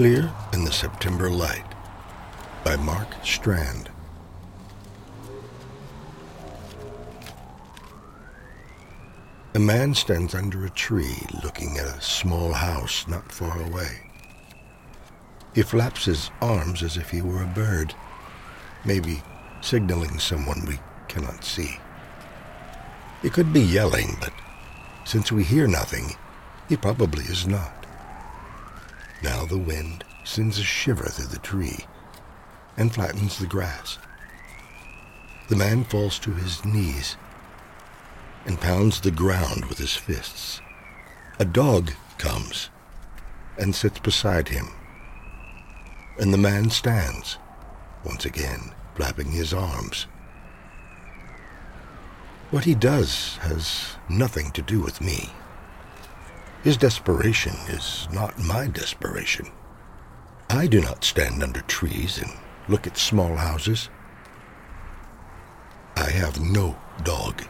Clear in the September Light by Mark Strand. A man stands under a tree looking at a small house not far away. He flaps his arms as if he were a bird, maybe signaling someone we cannot see. He could be yelling, but since we hear nothing, he probably is not. Now the wind sends a shiver through the tree and flattens the grass. The man falls to his knees and pounds the ground with his fists. A dog comes and sits beside him. And the man stands, once again, flapping his arms. What he does has nothing to do with me. His desperation is not my desperation. I do not stand under trees and look at small houses. I have no dog